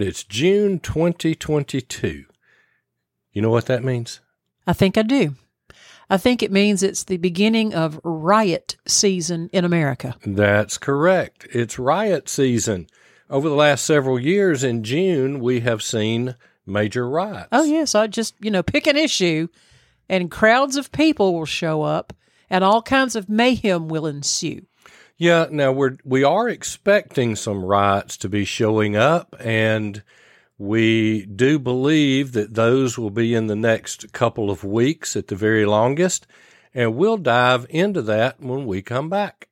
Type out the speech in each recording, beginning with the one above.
It's June 2022. You know what that means? I think I do. I think it means it's the beginning of riot season in America. That's correct. It's riot season. Over the last several years in June, we have seen major riots. Oh, yes. I just, you know, pick an issue and crowds of people will show up and all kinds of mayhem will ensue. Yeah, now we're we are expecting some riots to be showing up and we do believe that those will be in the next couple of weeks at the very longest, and we'll dive into that when we come back.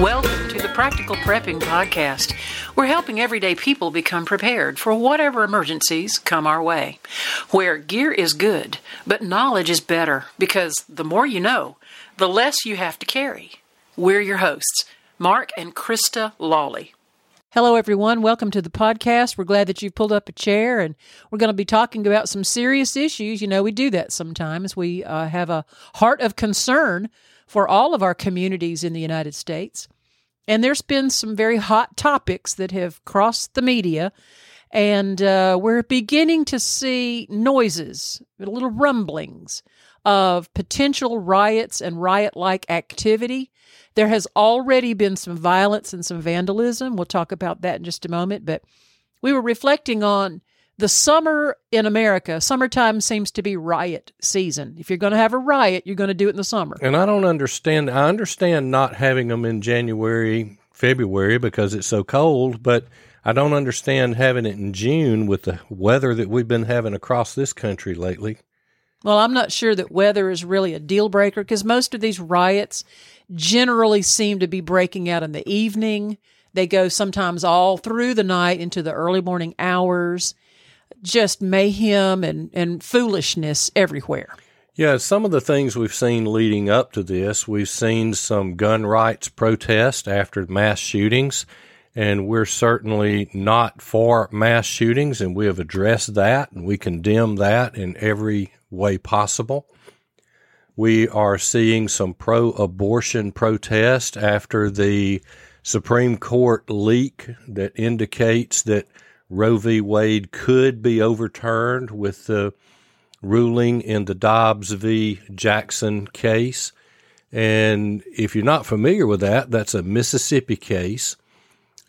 Welcome to the Practical Prepping Podcast. We're helping everyday people become prepared for whatever emergencies come our way. Where gear is good, but knowledge is better because the more you know, the less you have to carry. We're your hosts, Mark and Krista Lawley. Hello, everyone. Welcome to the podcast. We're glad that you've pulled up a chair and we're going to be talking about some serious issues. You know, we do that sometimes. We uh, have a heart of concern for all of our communities in the United States. And there's been some very hot topics that have crossed the media, and uh, we're beginning to see noises, little rumblings of potential riots and riot like activity. There has already been some violence and some vandalism. We'll talk about that in just a moment, but we were reflecting on the summer in America, summertime seems to be riot season. If you're going to have a riot, you're going to do it in the summer. And I don't understand. I understand not having them in January, February because it's so cold, but I don't understand having it in June with the weather that we've been having across this country lately. Well, I'm not sure that weather is really a deal breaker because most of these riots generally seem to be breaking out in the evening. They go sometimes all through the night into the early morning hours just mayhem and, and foolishness everywhere. Yeah, some of the things we've seen leading up to this, we've seen some gun rights protest after mass shootings, and we're certainly not for mass shootings, and we have addressed that, and we condemn that in every way possible. We are seeing some pro abortion protest after the Supreme Court leak that indicates that Roe v. Wade could be overturned with the ruling in the Dobbs v. Jackson case. And if you're not familiar with that, that's a Mississippi case.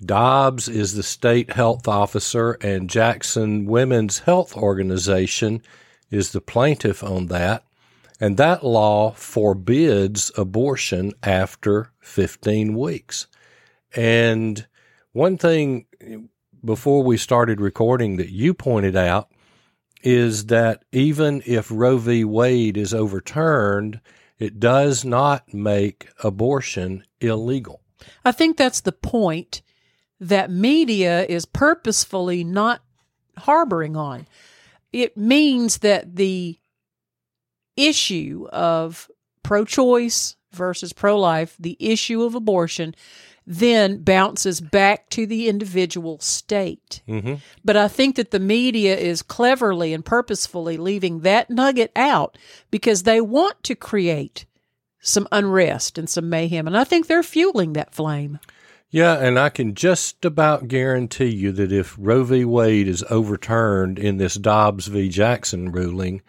Dobbs is the state health officer, and Jackson Women's Health Organization is the plaintiff on that. And that law forbids abortion after 15 weeks. And one thing before we started recording that you pointed out is that even if Roe v. Wade is overturned, it does not make abortion illegal. I think that's the point that media is purposefully not harboring on. It means that the issue of pro choice versus pro life, the issue of abortion, then bounces back to the individual state. Mm-hmm. But I think that the media is cleverly and purposefully leaving that nugget out because they want to create some unrest and some mayhem. And I think they're fueling that flame. Yeah, and I can just about guarantee you that if Roe v. Wade is overturned in this Dobbs v. Jackson ruling,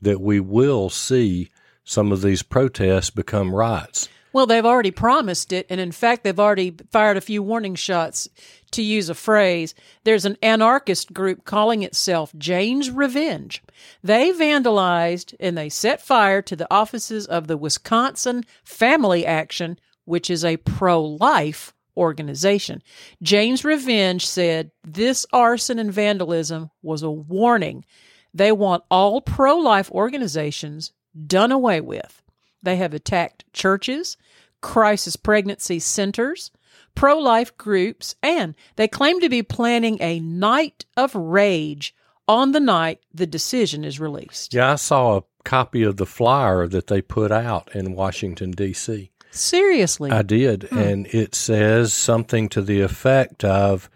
that we will see some of these protests become riots. Well, they've already promised it. And in fact, they've already fired a few warning shots, to use a phrase. There's an anarchist group calling itself Jane's Revenge. They vandalized and they set fire to the offices of the Wisconsin Family Action, which is a pro life organization. Jane's Revenge said this arson and vandalism was a warning. They want all pro life organizations done away with. They have attacked churches, crisis pregnancy centers, pro life groups, and they claim to be planning a night of rage on the night the decision is released. Yeah, I saw a copy of the flyer that they put out in Washington, D.C. Seriously? I did. Hmm. And it says something to the effect of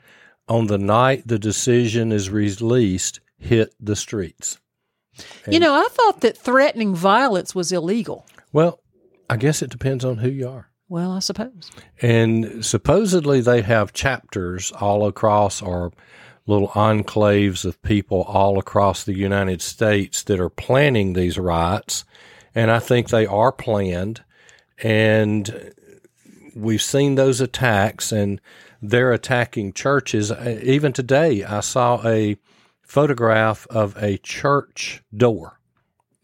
on the night the decision is released, hit the streets. you know, I thought that threatening violence was illegal. Well, I guess it depends on who you are. Well, I suppose. And supposedly they have chapters all across or little enclaves of people all across the United States that are planning these riots. And I think they are planned. And we've seen those attacks and they're attacking churches. Uh, even today, I saw a photograph of a church door,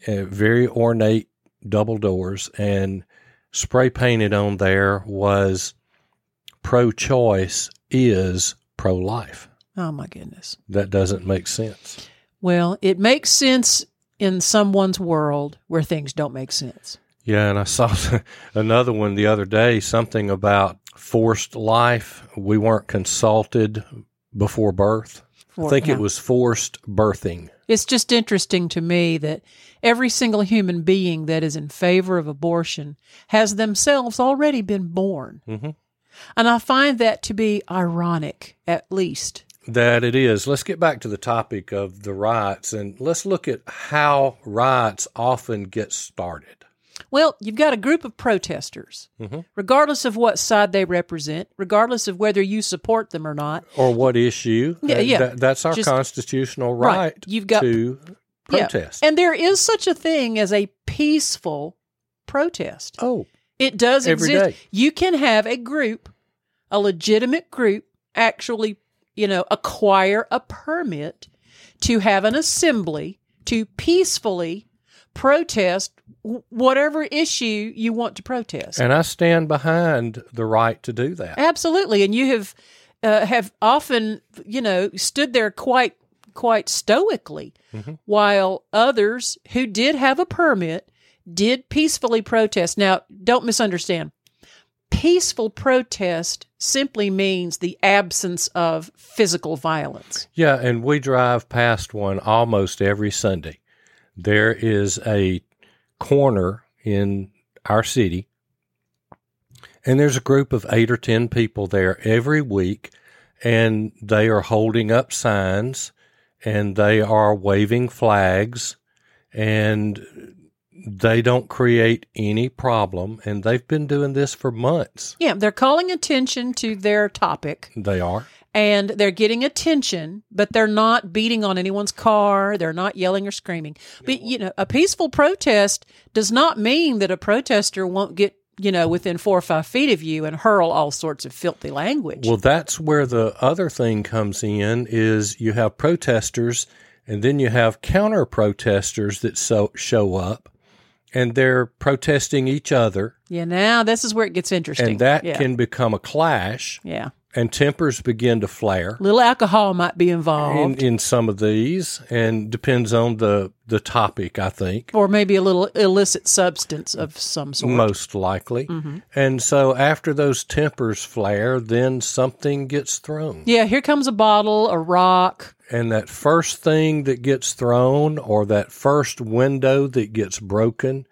a very ornate double doors, and spray painted on there was pro choice is pro life. Oh, my goodness. That doesn't make sense. Well, it makes sense in someone's world where things don't make sense. Yeah, and I saw another one the other day, something about forced life. We weren't consulted before birth. For- I think it was forced birthing. It's just interesting to me that every single human being that is in favor of abortion has themselves already been born. Mhm. And I find that to be ironic, at least. That it is. Let's get back to the topic of the riots and let's look at how riots often get started. Well, you've got a group of protesters, Mhm. regardless of what side they represent, regardless of whether you support them or not. Or what issue? Yeah, Uh, yeah. that- that's our Just- constitutional Right. right, You've got- to Yeah. protest. And there is such a thing as a peaceful protest. oh, It does Every exist. day. You can have a group, a legitimate group, actually, you know, acquire a permit to have an assembly to peacefully protest whatever issue you want to protest. and I stand behind the right to do that. Absolutely, and you have uh, have often, you know, stood there quite quite stoically, Mhm. while others who did have a permit did peacefully protest. Now, don't misunderstand. Peaceful protest simply means the absence of physical violence. Yeah, and we drive past one almost every Sunday. There is a corner in our city, and there's a group of eight or 10 people there every week, and they are holding up signs and they are waving flags, and they don't create any problem. And they've been doing this for months. Yeah, they're calling attention to their topic. They are. And they're getting attention, but they're not beating on anyone's car. They're not yelling or screaming. But, you know, a peaceful protest does not mean that a protester won't get, you know, within four or five feet of you and hurl all sorts of filthy language. Well, that's where the other thing comes in is you have protesters and then you have counter protesters that so, show up and they're protesting each other yeah, now this is where it gets interesting. and that yeah. can become a clash yeah. And tempers begin to flare Little alcohol might be involved. in some of these and depends on the, the topic, I think. or maybe a little illicit substance of some sort. Most likely. Mm-hmm. And so after those tempers flare, then something gets thrown. Yeah, here comes a bottle, a rock. And that first thing that gets thrown, or that first window that gets broken,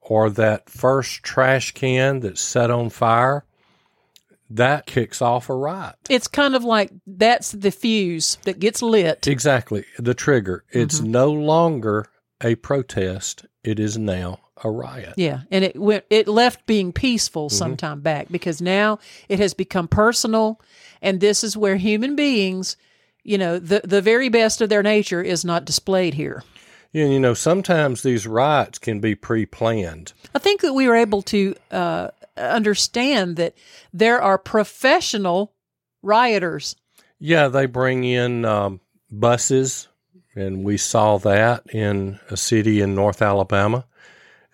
or that first trash can that's set on fire, that kicks off a riot. It's kind of like that's the fuse that gets lit. Exactly. The trigger. It's no longer a protest, it is now a riot. Yeah, and it went. It left being peaceful Mm-hmm. some time back because now it has become personal, and this is where human beings, you know, the the very best of their nature is not displayed here. And, you know, sometimes these riots can be pre planned. I think that we were able to uh, understand that there are professional rioters. Yeah, they bring in um, buses, and we saw that in a city in North Alabama,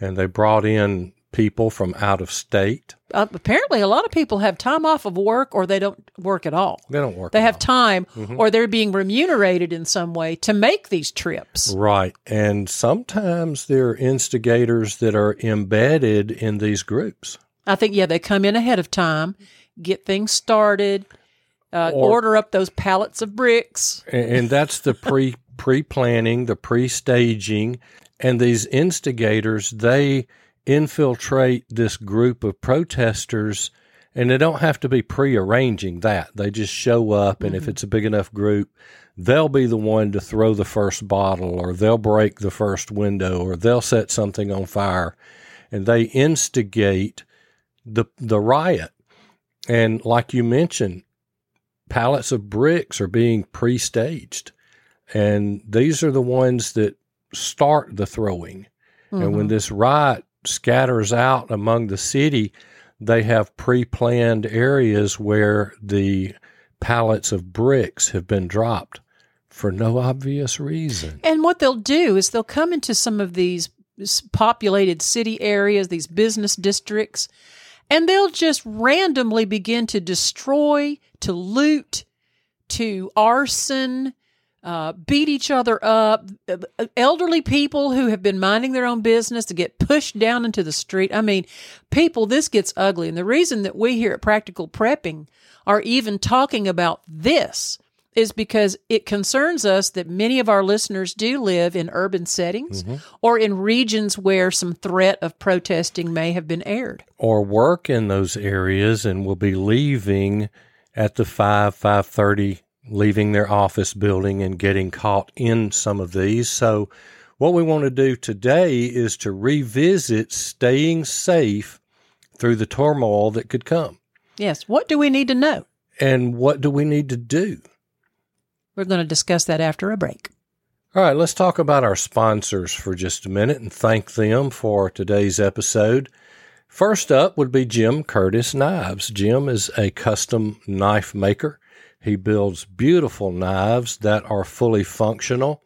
and they brought in people from out of state. Uh, apparently, a lot of people have time off of work, or they don't work at all. They don't work. They have all. time, Mm-hmm. or they're being remunerated in some way to make these trips. right, and sometimes there are instigators that are embedded in these groups. I think, yeah, they come in ahead of time, get things started, uh, Or- order up those pallets of bricks. and, and that's the pre pre planning, the pre staging, and these instigators they infiltrate this group of protesters, and they don't have to be pre arranging that. They just show up, and if it's a big enough group, they'll be the one to throw the first bottle or they'll break the first window or they'll set something on fire and they instigate the the riot and like you mentioned pallets of bricks are being pre-staged and these are the ones that start the throwing mm-hmm. and when mm-hmm. this riot scatters out among the city they have pre-planned areas where the pallets of bricks have been dropped for no obvious reason. And what they'll do is they'll come into some of these populated city areas, these business districts, and they'll just randomly begin to destroy, to loot, to arson, uh, beat each other up. Elderly people who have been minding their own business to get pushed down into the street. I mean, people, this gets ugly. And the reason that we here at Practical Prepping are even talking about this is because it concerns us that many of our listeners do live in urban settings mm-hmm. or in regions where some threat of protesting may have been aired. Or work in those areas and will be leaving at the 5 5:30 leaving their office building and getting caught in some of these. So what we want to do today is to revisit staying safe through the turmoil that could come. Yes. What do we need to know? And what do we need to do we're going to discuss that after a break. All right, let's talk about our sponsors for just a minute and thank them for today's episode. First up would be Jim Curtis Knives. Jim is a custom knife maker. He builds beautiful knives that are fully functional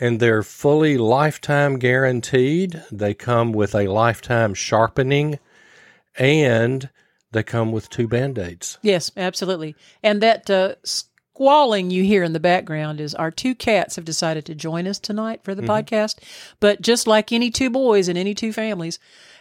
and they're fully lifetime guaranteed. They come with a lifetime sharpening and they come with two band aids. Yes, absolutely. And that uh, squalling you hear in the background is our two cats have decided to join us tonight for the mm-hmm. podcast. But just like any two boys in any two families,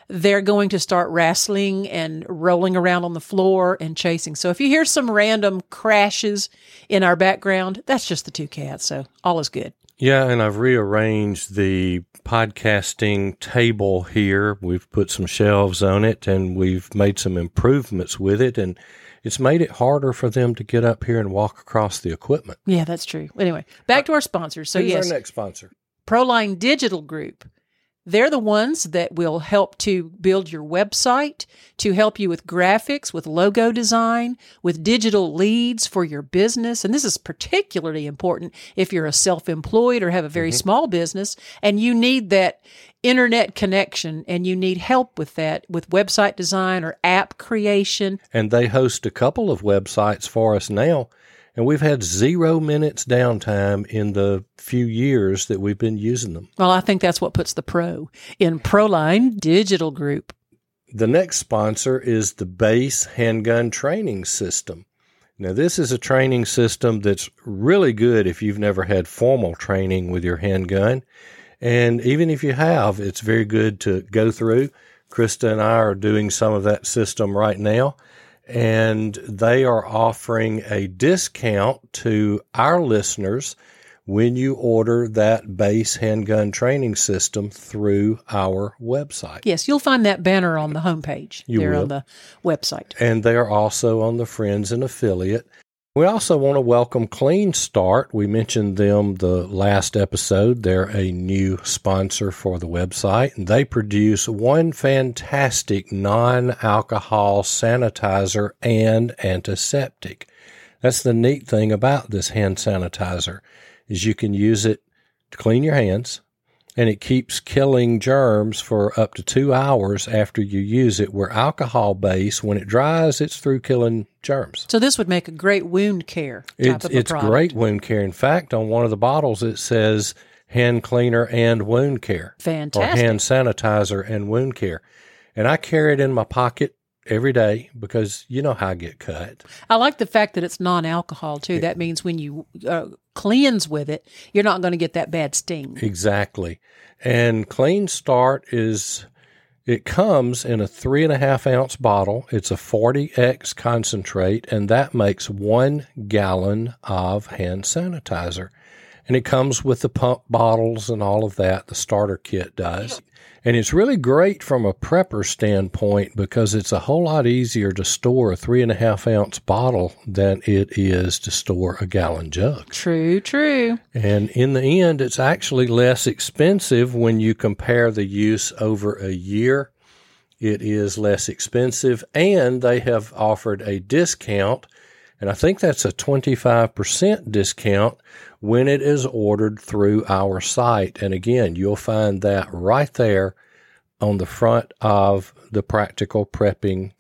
they're going to start wrestling and rolling around on the floor and chasing. So if you hear some random crashes in our background, that's just the two cats. So all is good. Yeah, and I've rearranged the podcasting table here. We've put some shelves on it and we've made some improvements with it and it's made it harder for them to get up here and walk across the equipment. Yeah, that's true. Anyway, back to our sponsors. So Who's yes, our next sponsor? Proline Digital Group. They're the ones that will help to build your website, to help you with graphics, with logo design, with digital leads for your business. And this is particularly important if you're a self employed or have a very mm-hmm. small business and you need that internet connection and you need help with that with website design or app creation. And they host a couple of websites for us now. And we've had zero minutes downtime in the few years that we've been using them. Well, I think that's what puts the pro in Proline Digital Group. The next sponsor is the Base Handgun Training System. Now, this is a training system that's really good if you've never had formal training with your handgun. And even if you have, it's very good to go through. Krista and I are doing some of that system right now, and they are offering a discount to our listeners when you order that base handgun training system through our website. Yes, you'll find that banner on the homepage you there will. on the website. And they are also on the Friends and Affiliate. We also want to welcome Clean Start. We mentioned them the last episode. They're a new sponsor for the website, and they produce one fantastic non alcohol sanitizer and antiseptic. That's the neat thing about this hand sanitizer is you can use it to clean your hands and it keeps killing germs for up to two hours after you use it. Where alcohol base, when it dries, it's through killing germs. So this would make a great wound care. it's it's great wound care. In fact, on one of the bottles it says hand cleaner and wound care. Fantastic. Or hand sanitizer and wound care. And I carry it in my pocket every day because you know how I get cut. I like the fact that it's non-alcohol too. That means when you uh, cleanse with it, you're not going to get that bad sting. Exactly. And Clean Start is it comes in a three and a half ounce bottle. It's a 40x concentrate, and that makes one gallon of hand sanitizer. And it comes with the pump bottles and all of that, the starter kit does. And it's really great from a prepper standpoint because it's a whole lot easier to store a three and a half ounce bottle than it is to store a gallon jug. True, true. And in the end, it's actually less expensive when you compare the use over a year. It is less expensive, and they have offered a discount. And I think that's a 25% discount when it is ordered through our site. And again, you'll find that right there on the front of the practical prepping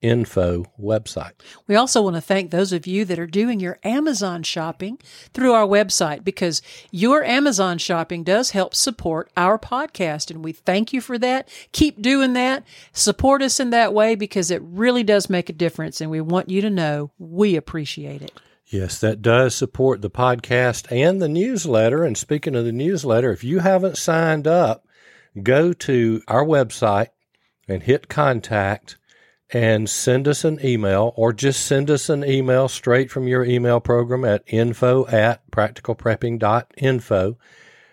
info website. We also want to thank those of you that are doing your Amazon shopping through our website because your Amazon shopping does help support our podcast and we thank you for that. Keep doing that. Support us in that way because it really does make a difference and we want you to know we appreciate it. Yes, that does support the podcast and the newsletter. And speaking of the newsletter, if you haven't signed up, go to our website and hit contact and send us an email or just send us an email straight from your email program at info at practicalprepping.info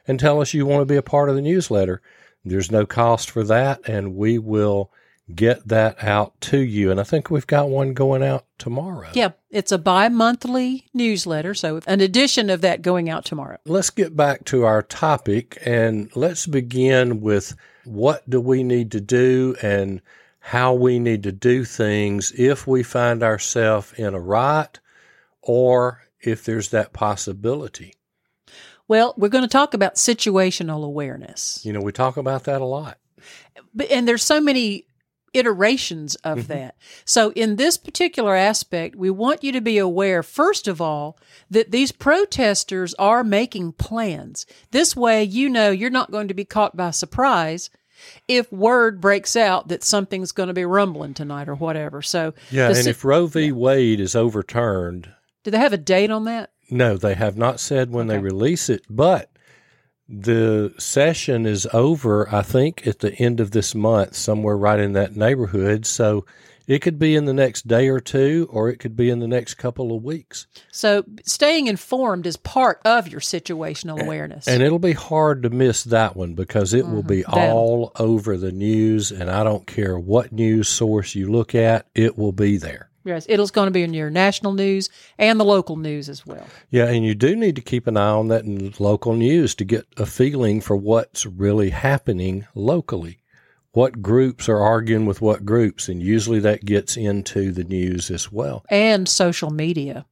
and tell us you want to be a part of the newsletter. There's no cost for that, and we will get that out to you. And I think we've got one going out tomorrow. Yeah, it's a bi monthly newsletter. So, an edition of that going out tomorrow. Let's get back to our topic and let's begin with what do we need to do and how we need to do things if we find ourselves in a rut or if there's that possibility. Well, we're going to talk about situational awareness. You know, we talk about that a lot. And there's so many iterations of mm-hmm. that. So, in this particular aspect, we want you to be aware, first of all, that these protesters are making plans. This way, you know you're not going to be caught by surprise if word breaks out that something's going to be rumbling tonight or whatever. So, yeah, and si- if Roe v. Yeah. Wade is overturned, do they have a date on that? No, they have not said when okay. they release it, but the session is over, I think, at the end of this month, somewhere right in that neighborhood. So it could be in the next day or two, or it could be in the next couple of weeks. So staying informed is part of your situational awareness. And it'll be hard to miss that one because it mm-hmm. will be all over the news. And I don't care what news source you look at, it will be there. Yes, it's going to be in your national news and the local news as well. Yeah, and you do need to keep an eye on that in local news to get a feeling for what's really happening locally. What groups are arguing with what groups, and usually that gets into the news as well. And social media.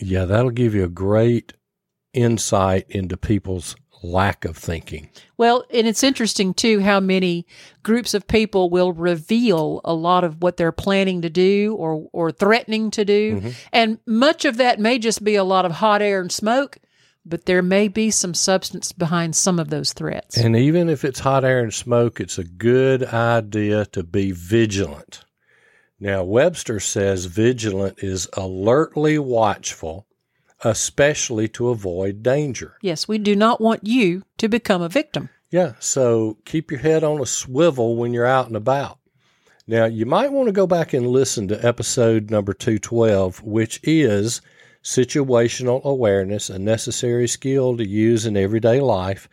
Yeah, that'll give you a great insight into people's lack of thinking. Well, and it's interesting too how many groups of people will reveal a lot of what they're planning to do or or threatening to do. Mm-hmm. And much of that may just be a lot of hot air and smoke, but there may be some substance behind some of those threats. And even if it's hot air and smoke, it's a good idea to be vigilant. Now, Webster says vigilant is alertly watchful especially to avoid danger. Yes, we do not want you to become a victim. Yeah, so keep your head on a swivel when you're out and about. Now, you might want to go back and listen to episode number 212, which is situational awareness, a necessary skill to use in everyday life.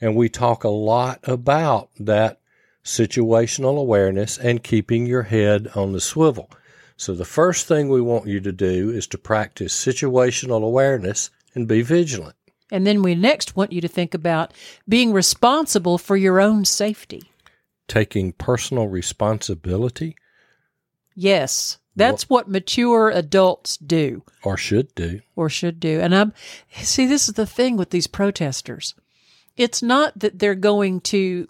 And we talk a lot about that situational awareness and keeping your head on the swivel. So, the first thing we want you to do is to practice situational awareness and be vigilant. And then we next want you to think about being responsible for your own safety. Taking personal responsibility? Yes. That's what, mature adults do. Or should do. Or should do. And I'm see this is the thing with these protesters. It's not that they're going to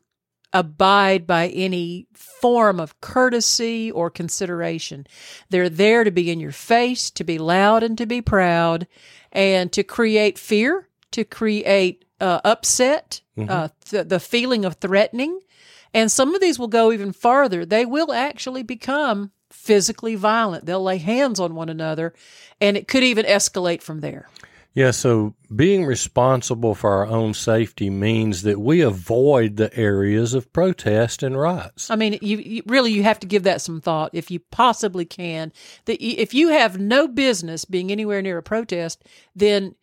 abide by any form of courtesy or consideration. They're there to be in your face, to be loud and to be proud, and to create fear, to create uh, upset, mm-hmm. uh, th- the feeling of threatening. And some of these will go even farther. They will actually become physically violent. They'll lay hands on one another, and it could even escalate from there. Yeah, so being responsible for our own safety means that we avoid the areas of protest and riots. I mean, you, you, really you have to give that some thought if you possibly can. That if you have no business being anywhere near a protest, then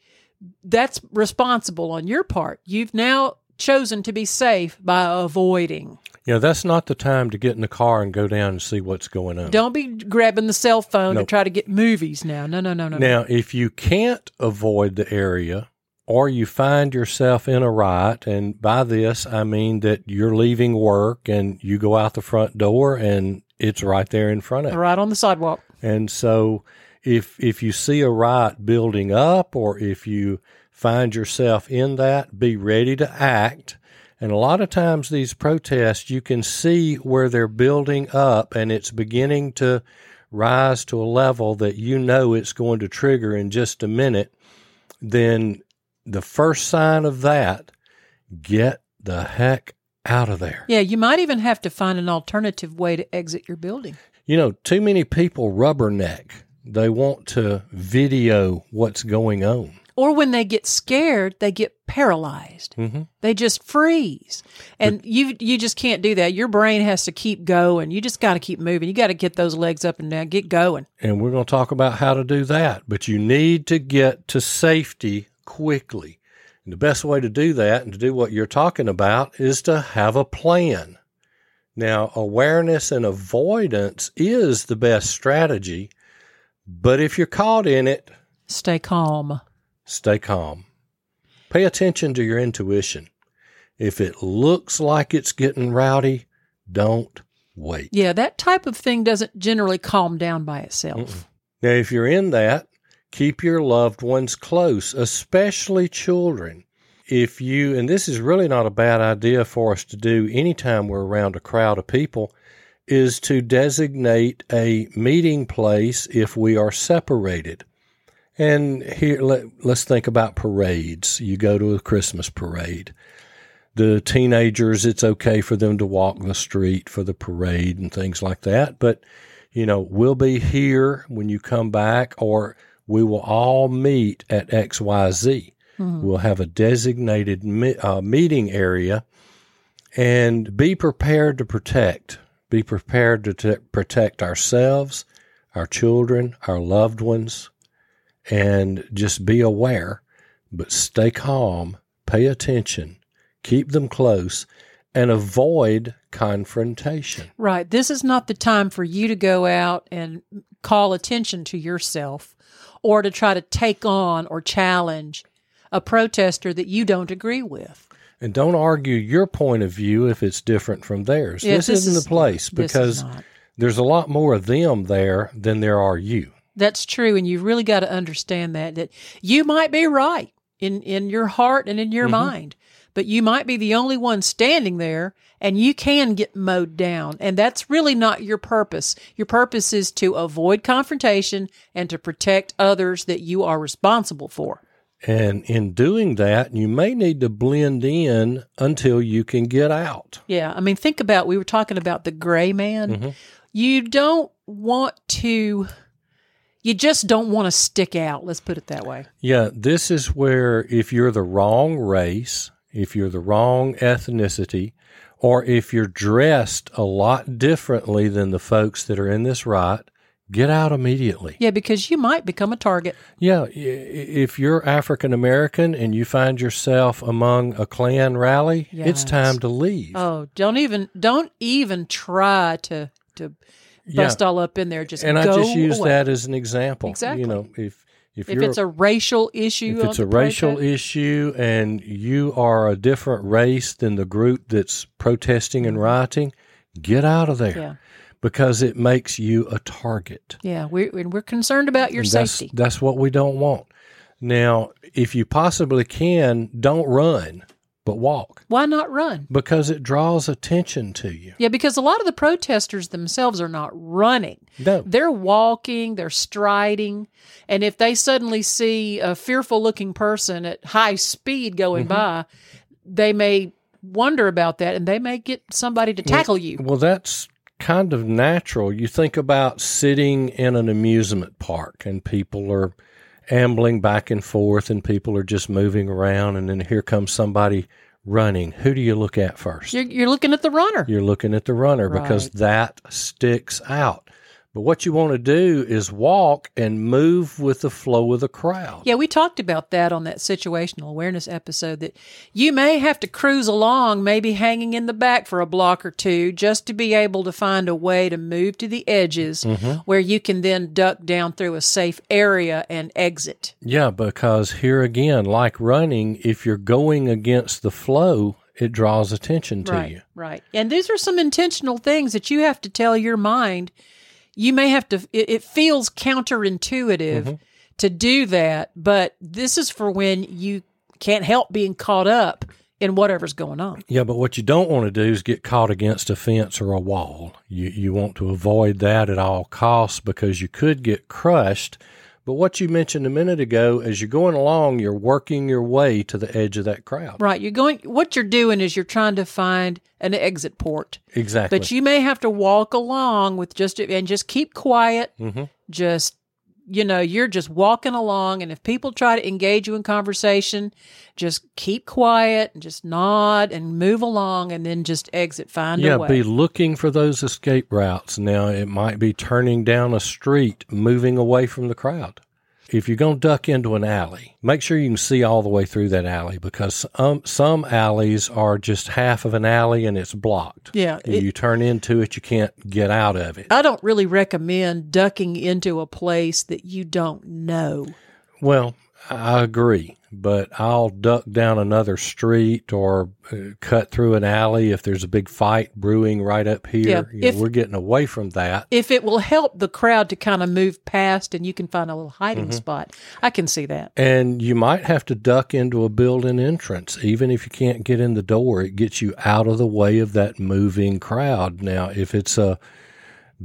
that's responsible on your part. You've now chosen to be safe by avoiding. Know, that's not the time to get in the car and go down and see what's going on. Don't be grabbing the cell phone to try to get movies now. No, no, no, no. no. Now, if you can't avoid the area or you find yourself in a riot, and by this I mean that you're leaving work and you go out the front door and it's right there in front of you. Right on the sidewalk. And so if if you see a riot building up or if you find yourself in that, be ready to act. And a lot of times these protests you can see where they're building up and it's beginning to rise to a level that you know it's going to trigger in just a minute, then the first sign of that, get the heck out of there. Yeah, you might even have to find an alternative way to exit your building. You know, too many people rubberneck. They want to video what's going on. Or when they get scared, they get paralyzed. Mm-hmm. They just freeze. And you you just can't do that. Your brain has to keep going. You just got to keep moving. You got to get those legs up and down. Get going. And we're going to talk about how to do that. But you need to get to safety quickly. And the best way to do that and to do what you're talking about is to have a plan. Now, awareness and avoidance is the best strategy. But if you're caught in it, Stay calm. Stay calm. Pay attention to your intuition. If it looks like it's getting rowdy, don't wait. Yeah, that type of thing doesn't generally calm down by itself. Now, if you're in that, keep your loved ones close, especially children. If you, and this is really not a bad idea for us to do anytime we're around a crowd of people, is to designate a meeting place if we are separated. And here, let, let's think about parades. You go to a Christmas parade. The teenagers, it's okay for them to walk the street for the parade and things like that. But, you know, we'll be here when you come back, or we will all meet at XYZ. We'll have a designated me- uh, meeting area and be prepared to protect. Be prepared to t- protect ourselves, our children, our loved ones, and just be aware, but stay calm, pay attention, keep them close, and avoid confrontation. Right. This is not the time for you to go out and call attention to yourself or to try to take on or challenge a protester that you don't agree with. And don't argue your point of view if it's different from theirs. This, this isn't is- the place because there's a lot more of them there than there are you. That's true, and you really got to understand that that you might be right in in your heart and in your mm-hmm. mind, but you might be the only one standing there, and you can get mowed down, and that's really not your purpose. Your purpose is to avoid confrontation and to protect others that you are responsible for. And in doing that, you may need to blend in until you can get out. Yeah, I mean, think about we were talking about the gray man. Mm-hmm. You don't want to. You just don't want to stick out. Let's put it that way. Yeah, this is where if you're the wrong race, if you're the wrong ethnicity, or if you're dressed a lot differently than the folks that are in this riot, get out immediately. Yeah, because you might become a target. Yeah, if you're African American and you find yourself among a Klan rally, it's time to leave. Oh, don't even don't even try to to bust all up in there. Just and I just use away. that as an example. Exactly. You know, if if, If it's a racial issue, if it's a racial protest- issue and you are a different race than the group that's protesting and rioting, get out of there Mm-hmm. yeah, because it makes you a target. yeah, we're we're concerned about your that's, safety. That's what we don't want. Now, if you possibly can, don't run, but walk Why not run? because it draws attention to you. Yeah, because a lot of the protesters themselves are not running. No. They're walking, they're striding, and if they suddenly see a fearful looking person at high speed going Mm-hmm. by, they may wonder about that and they may get somebody to tackle you. Well, that's kind of natural. You think about sitting in an amusement park and people are ambling back and forth and people are just moving around and then here comes somebody running. Who do you look at 1st You're, you're looking at the runner. You're looking at the runner because that sticks out. But what you want to do is walk and move with the flow of the crowd. Yeah, we talked about that on that situational awareness episode that you may have to cruise along, maybe hanging in the back for a block or two, just to be able to find a way to move to the edges mm-hmm. where you can then duck down through a safe area and exit. Yeah, because here again, like running, if you're going against the flow, it draws attention to right, you. right. And these are some intentional things that you have to tell your mind. You may have to, it, it feels counterintuitive Mm-hmm. to do that, but this is for when you can't help being caught up in whatever's going on. Yeah, but what you don't want to do is get caught against a fence or a wall. You you want to avoid that at all costs because you could get crushed. But what you mentioned a minute ago, as you're going along, you're working your way to the edge of that crowd. Right. You're going, what you're doing is you're trying to find an exit port, Exactly. but you may have to walk along with just, and just keep quiet. hmm Just, you know, you're just walking along. And if people try to engage you in conversation, just keep quiet and just nod and move along and then just exit, find Yeah, a way. be looking for those escape routes. Now, it might be turning down a street, moving away from the crowd. If you're going to duck into an alley, make sure you can see all the way through that alley because um, some alleys are just half of an alley and it's blocked. yeah. It- you turn into it, you can't get out of it. I don't really recommend ducking into a place that you don't know. Well, I agree, but I'll duck down another street or uh, cut through an alley if there's a big fight brewing right up here. Yeah, You know, if- we're getting away from that. If it will help the crowd to kind of move past and you can find a little hiding Mm-hmm. spot, I can see that. And you might have to duck into a building entrance. Even if you can't get in the door, it gets you out of the way of that moving crowd. Now, if it's a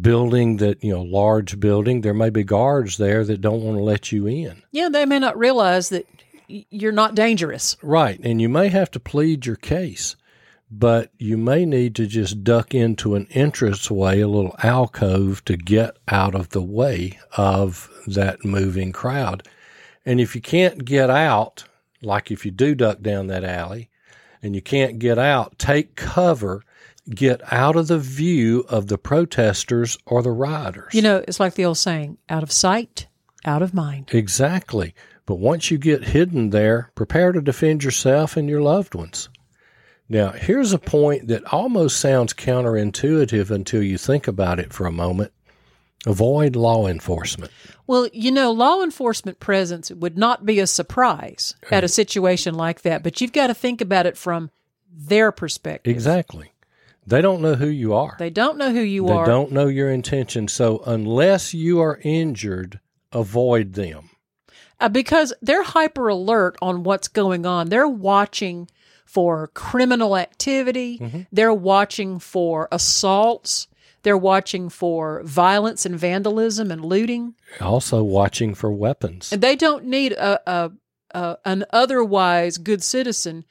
building that, you know, large building, there may be guards there that don't want to let you in. Yeah, they may not realize that you're not dangerous. Right. And you may have to plead your case, but you may need to just duck into an entranceway, a little alcove to get out of the way of that moving crowd. And if you can't get out, like if you do duck down that alley and you can't get out, take cover, get out of the view of the protesters or the rioters. You know, it's like the old saying out of sight, out of mind. Exactly. But once you get hidden there, prepare to defend yourself and your loved ones. Now, here's a point that almost sounds counterintuitive until you think about it for a moment. Avoid law enforcement. Well, you know, law enforcement presence would not be a surprise at a situation like that, but you've got to think about it from their perspective. Exactly. They don't know who you are. They don't know who you They are. They don't know your intention. So, unless you are injured, avoid them. Uh, because they're hyper alert on what's going on. They're watching for criminal activity. Mm-hmm. They're watching for assaults. They're watching for violence and vandalism and looting. Also, watching for weapons. And they don't need a, a, a an otherwise good citizen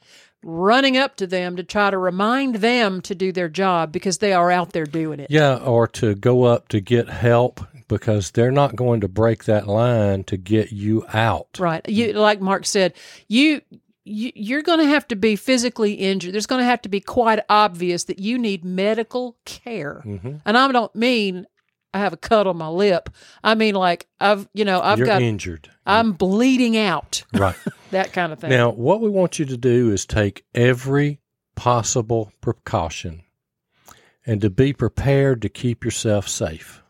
running up to them to try to remind them to do their job because they are out there doing it. Yeah, or to go up to get help because they're not going to break that line to get you out. Right. You like Mark said, you, you you're going to have to be physically injured. There's going to have to be quite obvious that you need medical care. hmm And I don't mean I have a cut on my lip. I mean like I've you know I've You're got injured. I'm bleeding out. right. That kind of thing. Now, what we want you to do is take every possible precaution and to be prepared to keep yourself safe.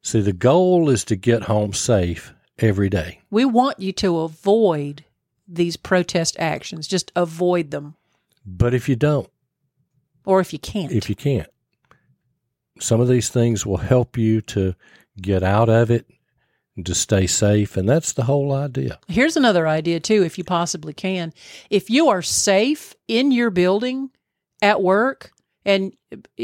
See, the goal is to get home safe every day. we want you to avoid these protest actions. Just avoid them. But if you don't, Or if you can't. if you can't, some of these things will help you to get out of it and to stay safe. And that's the whole idea. Here's another idea too, if you possibly can. If you are safe in your building at work, and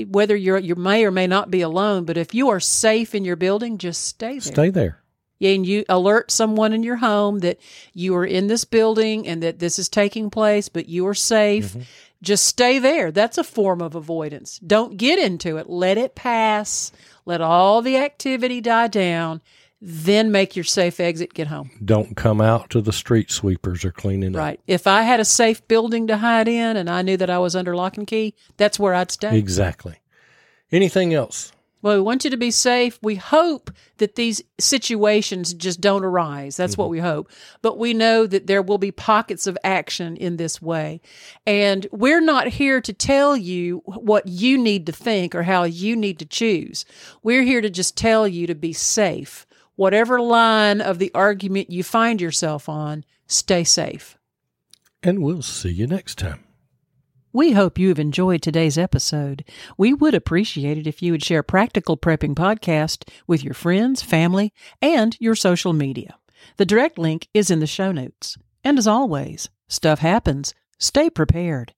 whether you're you may or may not be alone, but if you are safe in your building, just stay there. Stay there. And you alert someone in your home that you are in this building and that this is taking place, but you are safe. Mm-hmm. Just stay there. That's a form of avoidance. Don't get into it. Let it pass. Let all the activity die down. Then make your safe exit. Get home. Don't come out to the street sweepers or cleaning up. Right. If I had a safe building to hide in and I knew that I was under lock and key, that's where I'd stay. Exactly. Anything else? Well, we want you to be safe. We hope that these situations just don't arise. That's mm-hmm. what we hope. But we know that there will be pockets of action in this way. And we're not here to tell you what you need to think or how you need to choose. We're here to just tell you to be safe. Whatever line of the argument you find yourself on, stay safe. And we'll see you next time. We hope you have enjoyed today's episode. We would appreciate it if you would share Practical Prepping Podcast with your friends, family, and your social media. The direct link is in the show notes. And as always, stuff happens. Stay prepared.